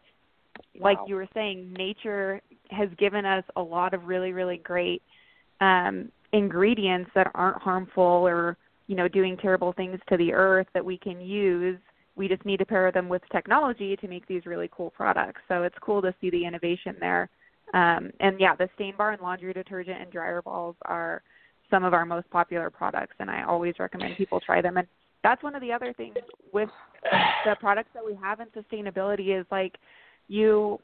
like Wow. you were saying, nature has given us a lot of really, really great um, ingredients that aren't harmful or you know doing terrible things to the earth that we can use. We just need to pair them with technology to make these really cool products. So it's cool to see the innovation there. Um, and yeah, the stain bar and laundry detergent and dryer balls are some of our most popular products, and I always recommend people try them. And that's one of the other things with the products that we have in sustainability is like you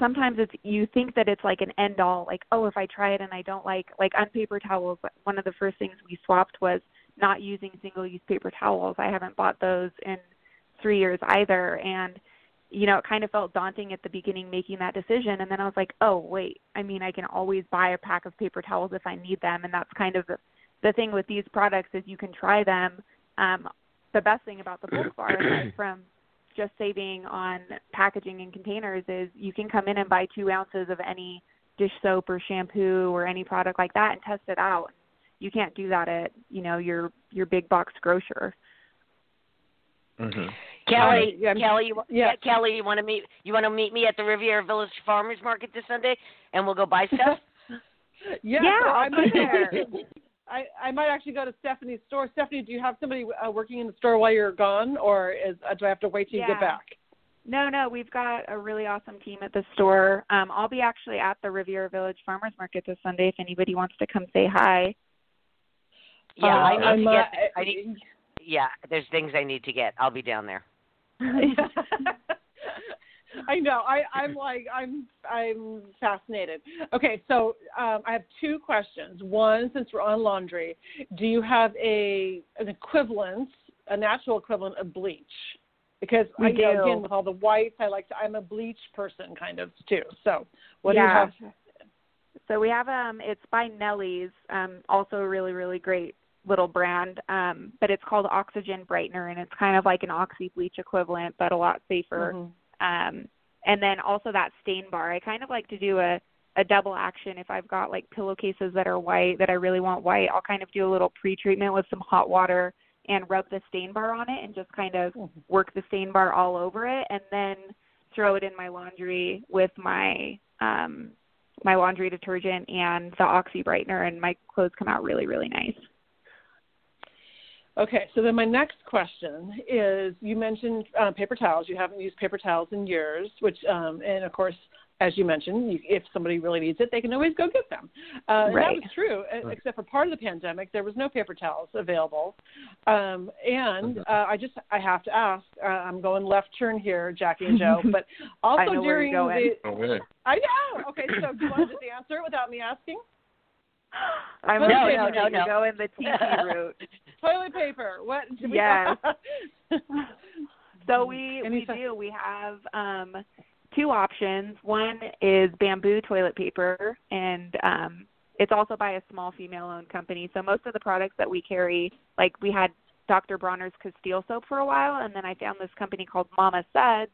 sometimes it's you think that it's like an end all like oh if i try it and i don't like like on paper towels one of the first things we swapped was not using single use paper towels. I haven't bought those in three years either. And you know it kind of felt daunting at the beginning making that decision. And then i was like oh wait i mean i can always buy a pack of paper towels if i need them. And that's kind of the the thing with these products is you can try them. Um the best thing about the bulk bar aside from just saving on packaging and containers is you can come in and buy two ounces of any dish soap or shampoo or any product like that and test it out. You can't do that at you know your your big box grocer. Mm-hmm. Kelly, yeah, Kelly, you, yeah. Kelly, you want to meet? You want to meet me at the Riviera Village Farmers Market this Sunday, and we'll go buy stuff. Yeah, Yeah, so I I'll be might there. I, I might actually go to Stephanie's store. Stephanie, do you have somebody uh, working in the store while you're gone, or is uh, do I have to wait till you get back? No, no, we've got a really awesome team at the store. Um, I'll be actually at the Riviera Village Farmers Market this Sunday if anybody wants to come say hi. Yeah, Uh, I need I'm, to get. I need. Yeah, there's things I need to get. I'll be down there. I know. I, I'm like I'm I'm fascinated. Okay, so um, I have two questions. One, since we're on laundry, do you have a an equivalent, a natural equivalent of bleach? Because We I know do. again with all the whites, I like to, I'm a bleach person kind of too. So what yeah. do you have? So we have um it's by Nellie's, um also a really really great little brand. Um but it's called Oxygen Brightener and it's kind of like an oxy bleach equivalent but a lot safer. Mhm. Um and then also that stain bar. I kind of like to do a a double action if I've got like pillowcases that are white that I really want white. I'll kind of do a little pre-treatment with some hot water and rub the stain bar on it and just kind of Mhm. work the stain bar all over it and then throw it in my laundry with my um my laundry detergent and the oxy brightener and my clothes come out really really nice Okay, so then my next question is: You mentioned uh, paper towels. You haven't used paper towels in years, which, um, and of course, as you mentioned, you, if somebody really needs it, they can always go get them. Uh, Right. That was true, uh, except for part of the pandemic, there was no paper towels available. Um, and Mhm. uh, I just, I have to ask. Uh, I'm going left turn here, Jackie and Joe, but also I know where during you're going. the. Okay. I know. Okay, so do you want to just answer it without me asking? i'm No, okay no, with no, it. no. You're going the TP route Toilet paper. What? do we- Yes. So we Any we sec- do. We have um two options. One is bamboo toilet paper and um it's also by a small female owned company. So most of the products that we carry, like we had Dr. Bronner's Castile soap for a while and then I found this company called Mama Suds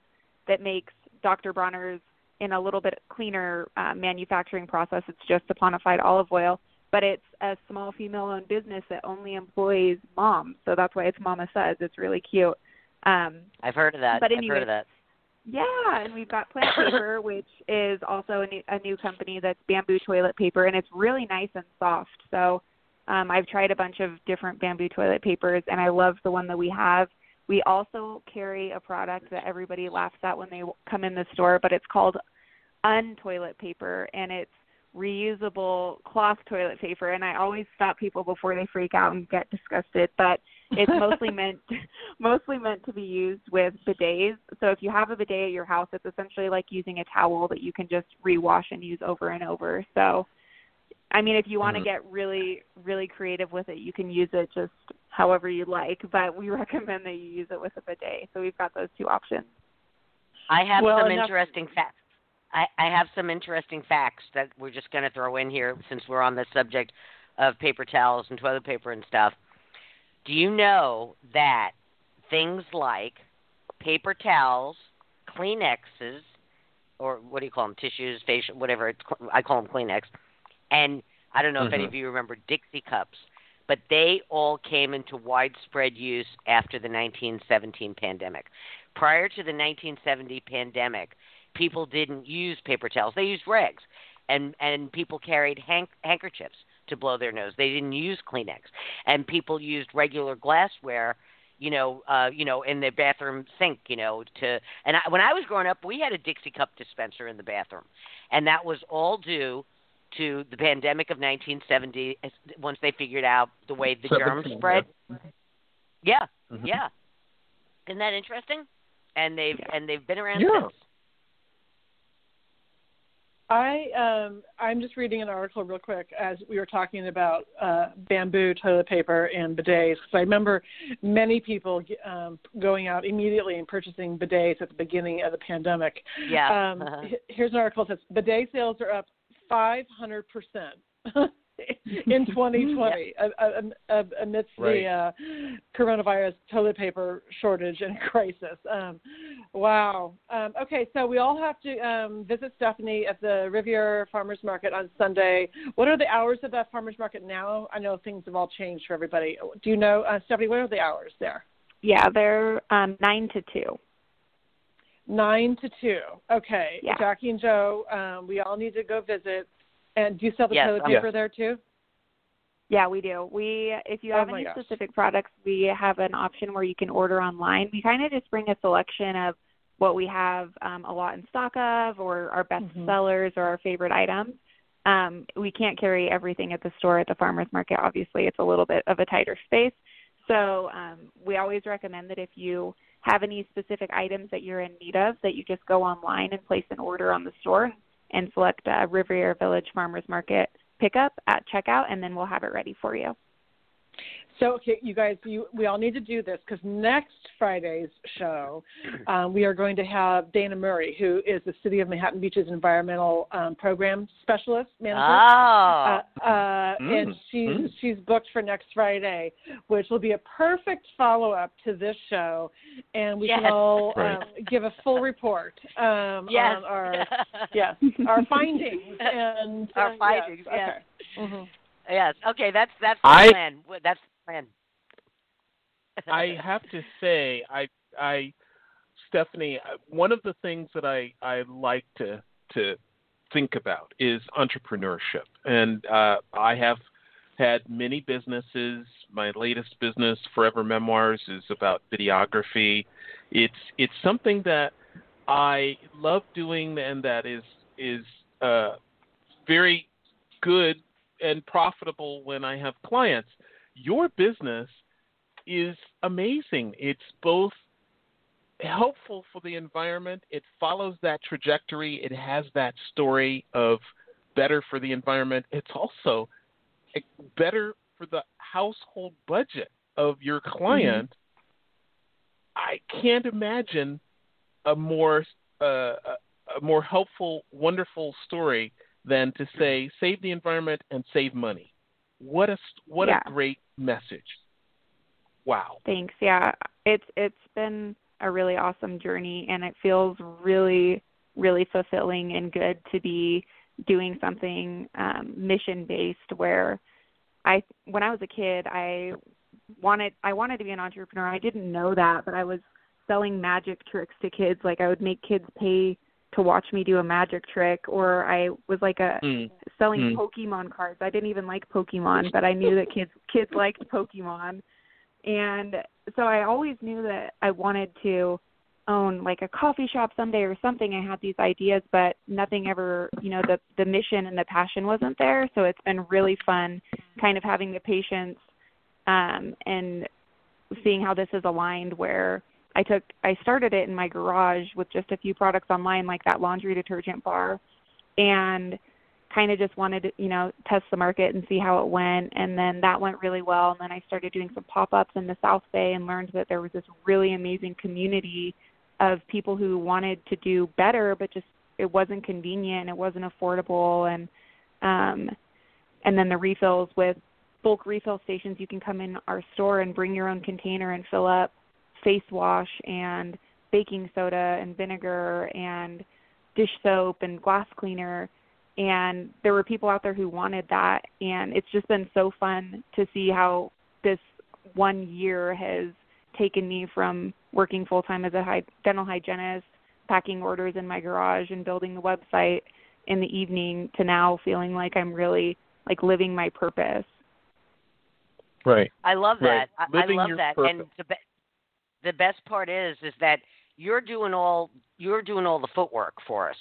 that makes Dr. Bronner's in a little bit cleaner uh, manufacturing process. It's just saponified olive oil, but it's a small female owned business that only employs moms. So that's why it's Mama Suds. It's really cute. Um, I've heard of that. But I've anyway. heard of that. yeah, and we've got Plant Paper, which is also a new, a new company that's bamboo toilet paper, and it's really nice and soft. So um, I've tried a bunch of different bamboo toilet papers, and I love the one that we have. We also carry a product that everybody laughs at when they come in the store, but it's called untoilet paper and it's reusable cloth toilet paper and I always stop people before they freak out and get disgusted, but it's mostly meant mostly meant to be used with bidets. So if you have a bidet at your house, it's essentially like using a towel that you can just rewash and use over and over. So I mean, if you want to Mhm. get really, really creative with it, you can use it just however you like. But we recommend that you use it with a bidet. So we've got those two options. I have Well, some enough- interesting facts. I, I have some interesting facts that we're just going to throw in here since we're on the subject of paper towels and toilet paper and stuff. Do you know that things like paper towels, Kleenexes, or what do you call them? Tissues, facial, whatever. It's, I call them Kleenex. And I don't know if any Mhm. of you remember Dixie cups, but they all came into widespread use after the 1917 pandemic. Prior to the 1970 pandemic, people didn't use paper towels; they used rags, and and people carried hank- handkerchiefs to blow their nose. They didn't use Kleenex, and people used regular glassware. You know, uh, you know, in the bathroom sink. You know, to and I, when I was growing up, we had a Dixie cup dispenser in the bathroom, and that was all due to the pandemic of 1970. Once they figured out the way the germs spread. Yeah, Mhm. yeah. Isn't that interesting? And they've Yeah. and they've been around Yeah. since. I um I'm just reading an article real quick as we were talking about uh, bamboo toilet paper and bidets because I remember many people um, going out immediately and purchasing bidets at the beginning of the pandemic. Yeah. Um, Uh-huh. here's an article that says bidet sales are up 500 percent in 2020 a- a- a- amidst Right. the uh, coronavirus toilet paper shortage and crisis. Um, wow. Um, okay, so we all have to um, visit Stephanie at the Riviera Farmers Market on Sunday. What are the hours of that farmers market now? I know things have all changed for everybody. Do you know, uh, Stephanie? What are the hours there? Yeah, they're um, nine to two. Nine to two. Okay. Yeah. Jackie and Joe, um, we all need to go visit. And do you sell the Yes, toilet um, paper Yes. there too? Yeah, we do. We if you Oh have my any gosh. specific products, we have an option where you can order online. We kind of just bring a selection of what we have um, a lot in stock of, or our best Mhm. sellers, or our favorite items. Um, we can't carry everything at the store at the farmers market. Obviously, it's a little bit of a tighter space. So um, we always recommend that if you have any specific items that you're in need of, that you just go online and place an order on the store and select uh, Riviera Village Farmers Market pickup at checkout, and then we'll have it ready for you. So, okay, you guys, you, we all need to do this because next Friday's show, um, we are going to have Dana Murray, who is the City of Manhattan Beach's environmental um, program specialist manager. Oh. Uh, uh, and Mm, she's mm. she's booked for next Friday, which will be a perfect follow up to this show, and we Yes. can all Right. um, give a full report um, yes. on our yes our findings and Our uh, findings, Yes. Okay. Mhm. yes. Okay, that's that's the I- plan. That's the plan. I have to say, I, I, Stephanie, uh, one of the things that I, I like to, to think about is entrepreneurship, and uh, I have had many businesses. My latest business, Forever Memoirs, is about videography. It's, it's something that I love doing, and that is, is uh, very good and profitable when I have clients. Your business is amazing. It's both helpful for the environment, it follows that trajectory, it has that story of better for the environment. It's also better for the household budget of your client. I can't imagine a more uh, a more helpful, wonderful story than to say save the environment and save money. What a what Yeah. a great message! Wow. Thanks. Yeah, it's it's been a really awesome journey, and it feels really really fulfilling and good to be doing something um, mission based. Where I when I was a kid, I wanted I wanted to be an entrepreneur. I didn't know that, but I was selling magic tricks to kids. Like I would make kids pay to watch me do a magic trick, or I was like a Mm. selling Mm. Pokemon cards. I didn't even like Pokemon, but I knew that kids kids liked Pokemon. and so I always knew that I wanted to own like a coffee shop someday or something. I had these ideas, but nothing ever, you know, the the mission and the passion wasn't there. So it's been really fun, kind of having the patience um, and seeing how this is aligned. Where I took, I started it in my garage with just a few products online, like that laundry detergent bar, and kind of just wanted to, you know, test the market and see how it went. And then that went really well. And then I started doing some pop ups in the South Bay and learned that there was this really amazing community of people who wanted to do better but just it wasn't convenient and it wasn't affordable and um and then the refills with bulk refill stations you can come in our store and bring your own container and fill up face wash and baking soda and vinegar and dish soap and glass cleaner and there were people out there who wanted that and it's just been so fun to see how this one year has taken me from working full time as a hy- dental hygienist, packing orders in my garage and building the website in the evening to now feeling like I'm really like living my purpose. Right. I love that. Right. I, I love your that. purpose. And the be- the best part is is that you're doing all you're doing all the footwork for us.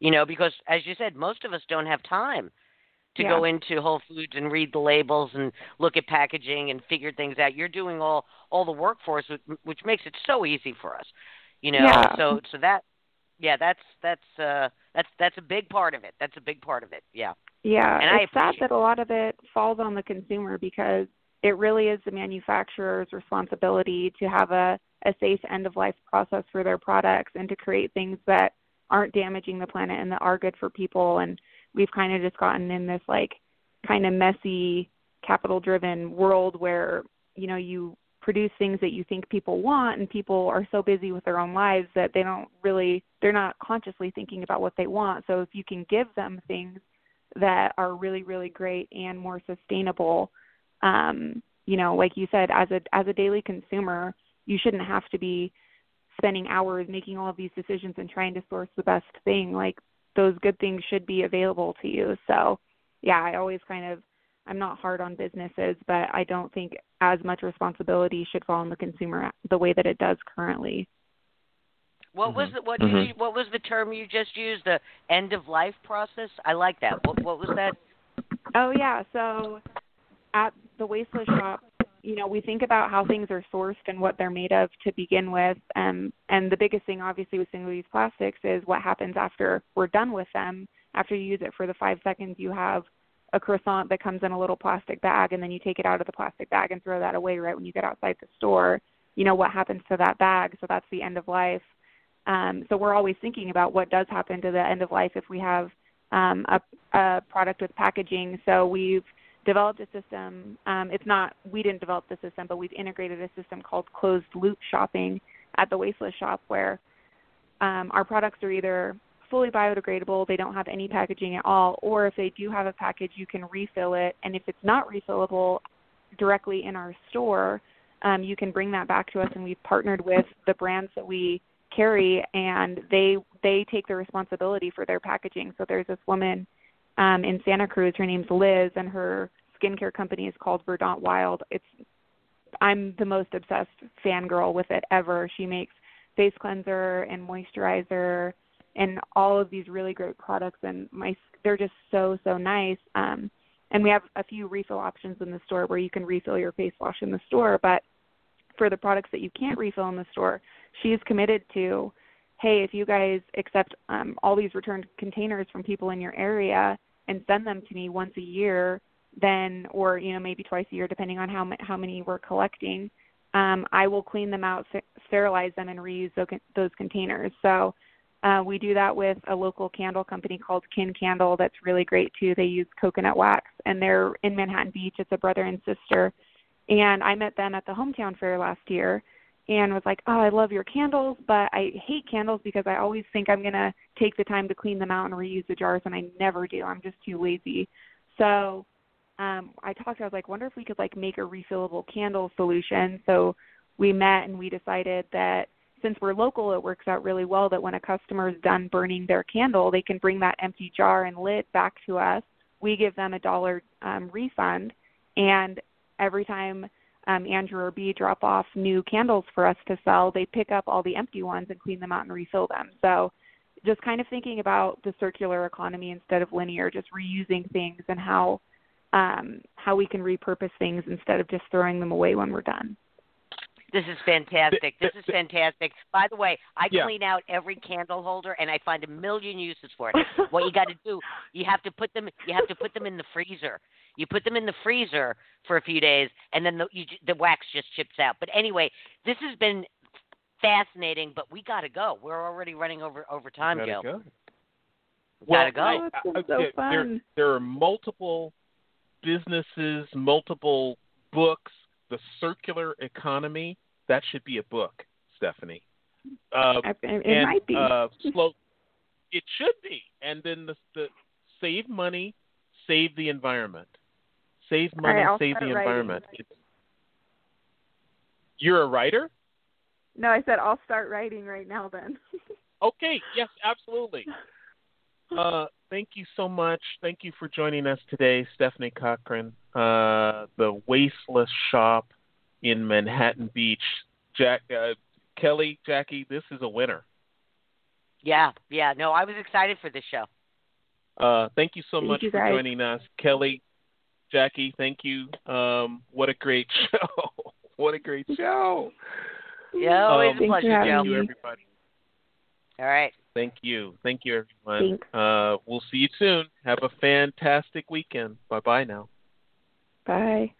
You know, because as you said, most of us don't have time to Yeah. go into Whole Foods and read the labels and look at packaging and figure things out. You're doing all all the work for us, which, which makes it so easy for us. You know, Yeah. so so that yeah, that's that's uh that's that's a big part of it. That's a big part of it. Yeah. Yeah, And I it's sad appreciate that a lot of it falls on the consumer because it really is the manufacturer's responsibility to have a, a safe end of life process for their products and to create things that aren't damaging the planet and that are good for people. And we've kind of just gotten in this like kind of messy capital driven world where you know you produce things that you think people want and people are so busy with their own lives that they don't really they're not consciously thinking about what they want. So if you can give them things that are really really great and more sustainable um you know like you said as a as a daily consumer you shouldn't have to be spending hours making all of these decisions and trying to source the best thing like those good things should be available to you so yeah i always kind of i'm not hard on businesses but i don't think as much responsibility should fall on the consumer the way that it does currently What was Mhm. the what Mhm. you what was the term you just used? The end of life process. I like that. What what was that? Oh yeah, so at the waste less shop, you know, we think about how things are sourced and what they're made of to begin with. Um, and the biggest thing, obviously, with single-use plastics is what happens after we're done with them. After you use it for the five seconds, you have a croissant that comes in a little plastic bag, and then you take it out of the plastic bag and throw that away right when you get outside the store. You know what happens to that bag? So that's the end of life. Um, so we're always thinking about what does happen to the end of life if we have um, a, a product with packaging. So we've developed a system. Um, it's not we didn't develop the system, but we've integrated a system called closed loop shopping at the Waste Less Shop, where um, our products are either fully biodegradable, they don't have any packaging at all, or if they do have a package, you can refill it. And if it's not refillable directly in our store, um, you can bring that back to us. And we've partnered with the brands that we carry, and they they take the responsibility for their packaging. So there's this woman um, in Santa Cruz. Her name's Liz, and her skincare company is called Verdant Wild. It's I'm the most obsessed fangirl with it ever. She makes face cleanser and moisturizer and all of these really great products, and my they're just so so nice. Um, and we have a few refill options in the store where you can refill your face wash in the store, but for the products that you can't refill in the store, she's committed to hey, if you guys accept um, all these returned containers from people in your area and send them to me once a year, then or you know maybe twice a year, depending on how how many we're collecting, um, I will clean them out, st- sterilize them, and reuse those containers. So. Uh, we do that with a local candle company called Kin Candle that's really great too. They use coconut wax and they're in Manhattan Beach. It's a brother and sister. And I met them at the hometown fair last year and was like, "Oh, I love your candles, but I hate candles because I always think I'm going to take the time to clean them out and reuse the jars and I never do. I'm just too lazy." So, um I talked I was like, "Wonder if we could like make a refillable candle solution." So, we met and we decided that since we're local, it works out really well that when a customer is done burning their candle, they can bring that empty jar and lid back to us. We give them a dollar um, refund, and every time um, Andrew or B drop off new candles for us to sell, they pick up all the empty ones and clean them out and refill them. So just kind of thinking about the circular economy instead of linear, just reusing things and how um, how we can repurpose things instead of just throwing them away when we're done. This is fantastic. This is fantastic. By the way, I Yeah. clean out every candle holder and I find a million uses for it. what you got to do, you have to put them you have to put them in the freezer. You put them in the freezer for a few days and then the you, the wax just chips out. But anyway, this has been fascinating, but we got to go. We're already running over over time, Gotta Joe. go. Gotta go. Oh, it's so there, fun. there are multiple businesses, multiple books. The circular economy that should be a book, Stephanie. Uh, It and, might be. Uh, slow. It should be, and then the, the save money, save the environment. Save money, right, save the writing. environment. It's, you're a writer. no, I said I'll start writing right now then. Okay, yes, absolutely. Uh, thank you so much. Thank you for joining us today, Stephanie Cochrane, uh, the Waste Less Shop in Manhattan Beach. Jack, uh, Kelly, Jackie, this is a winner. Yeah, yeah. No, I was excited for this show. Uh, thank you so Thank much you, for joining us, Kelly, Jackie. Thank you. Um, what a great show! what a great show! Yeah, always Um, a pleasure, having Joe. Thank you, everybody. All right. Thank you. Thank you, everyone. Uh, we'll see you soon. Have a fantastic weekend. Bye bye now. Bye.